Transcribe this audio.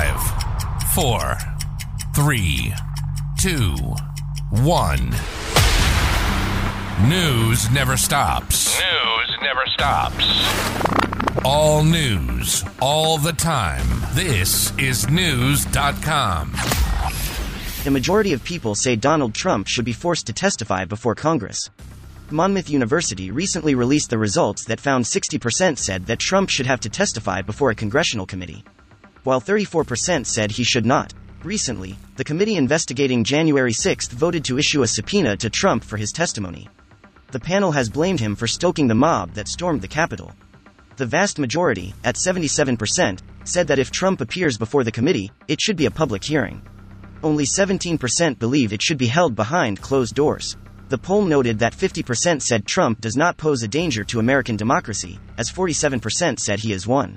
Five, four, three, two, one. News never stops. News never stops. All news, all the time. This is Knewz.com. The majority of people say Donald Trump should be forced to testify before Congress. Monmouth University recently released the results that found 60% said that Trump should have to testify before a congressional committee while 34% said he should not. Recently, the committee investigating January 6 voted to issue a subpoena to Trump for his testimony. The panel has blamed him for stoking the mob that stormed the Capitol. The vast majority, at 77%, said that if Trump appears before the committee, it should be a public hearing. Only 17% believe it should be held behind closed doors. The poll noted that 50% said Trump does not pose a danger to American democracy, as 47% said he is one.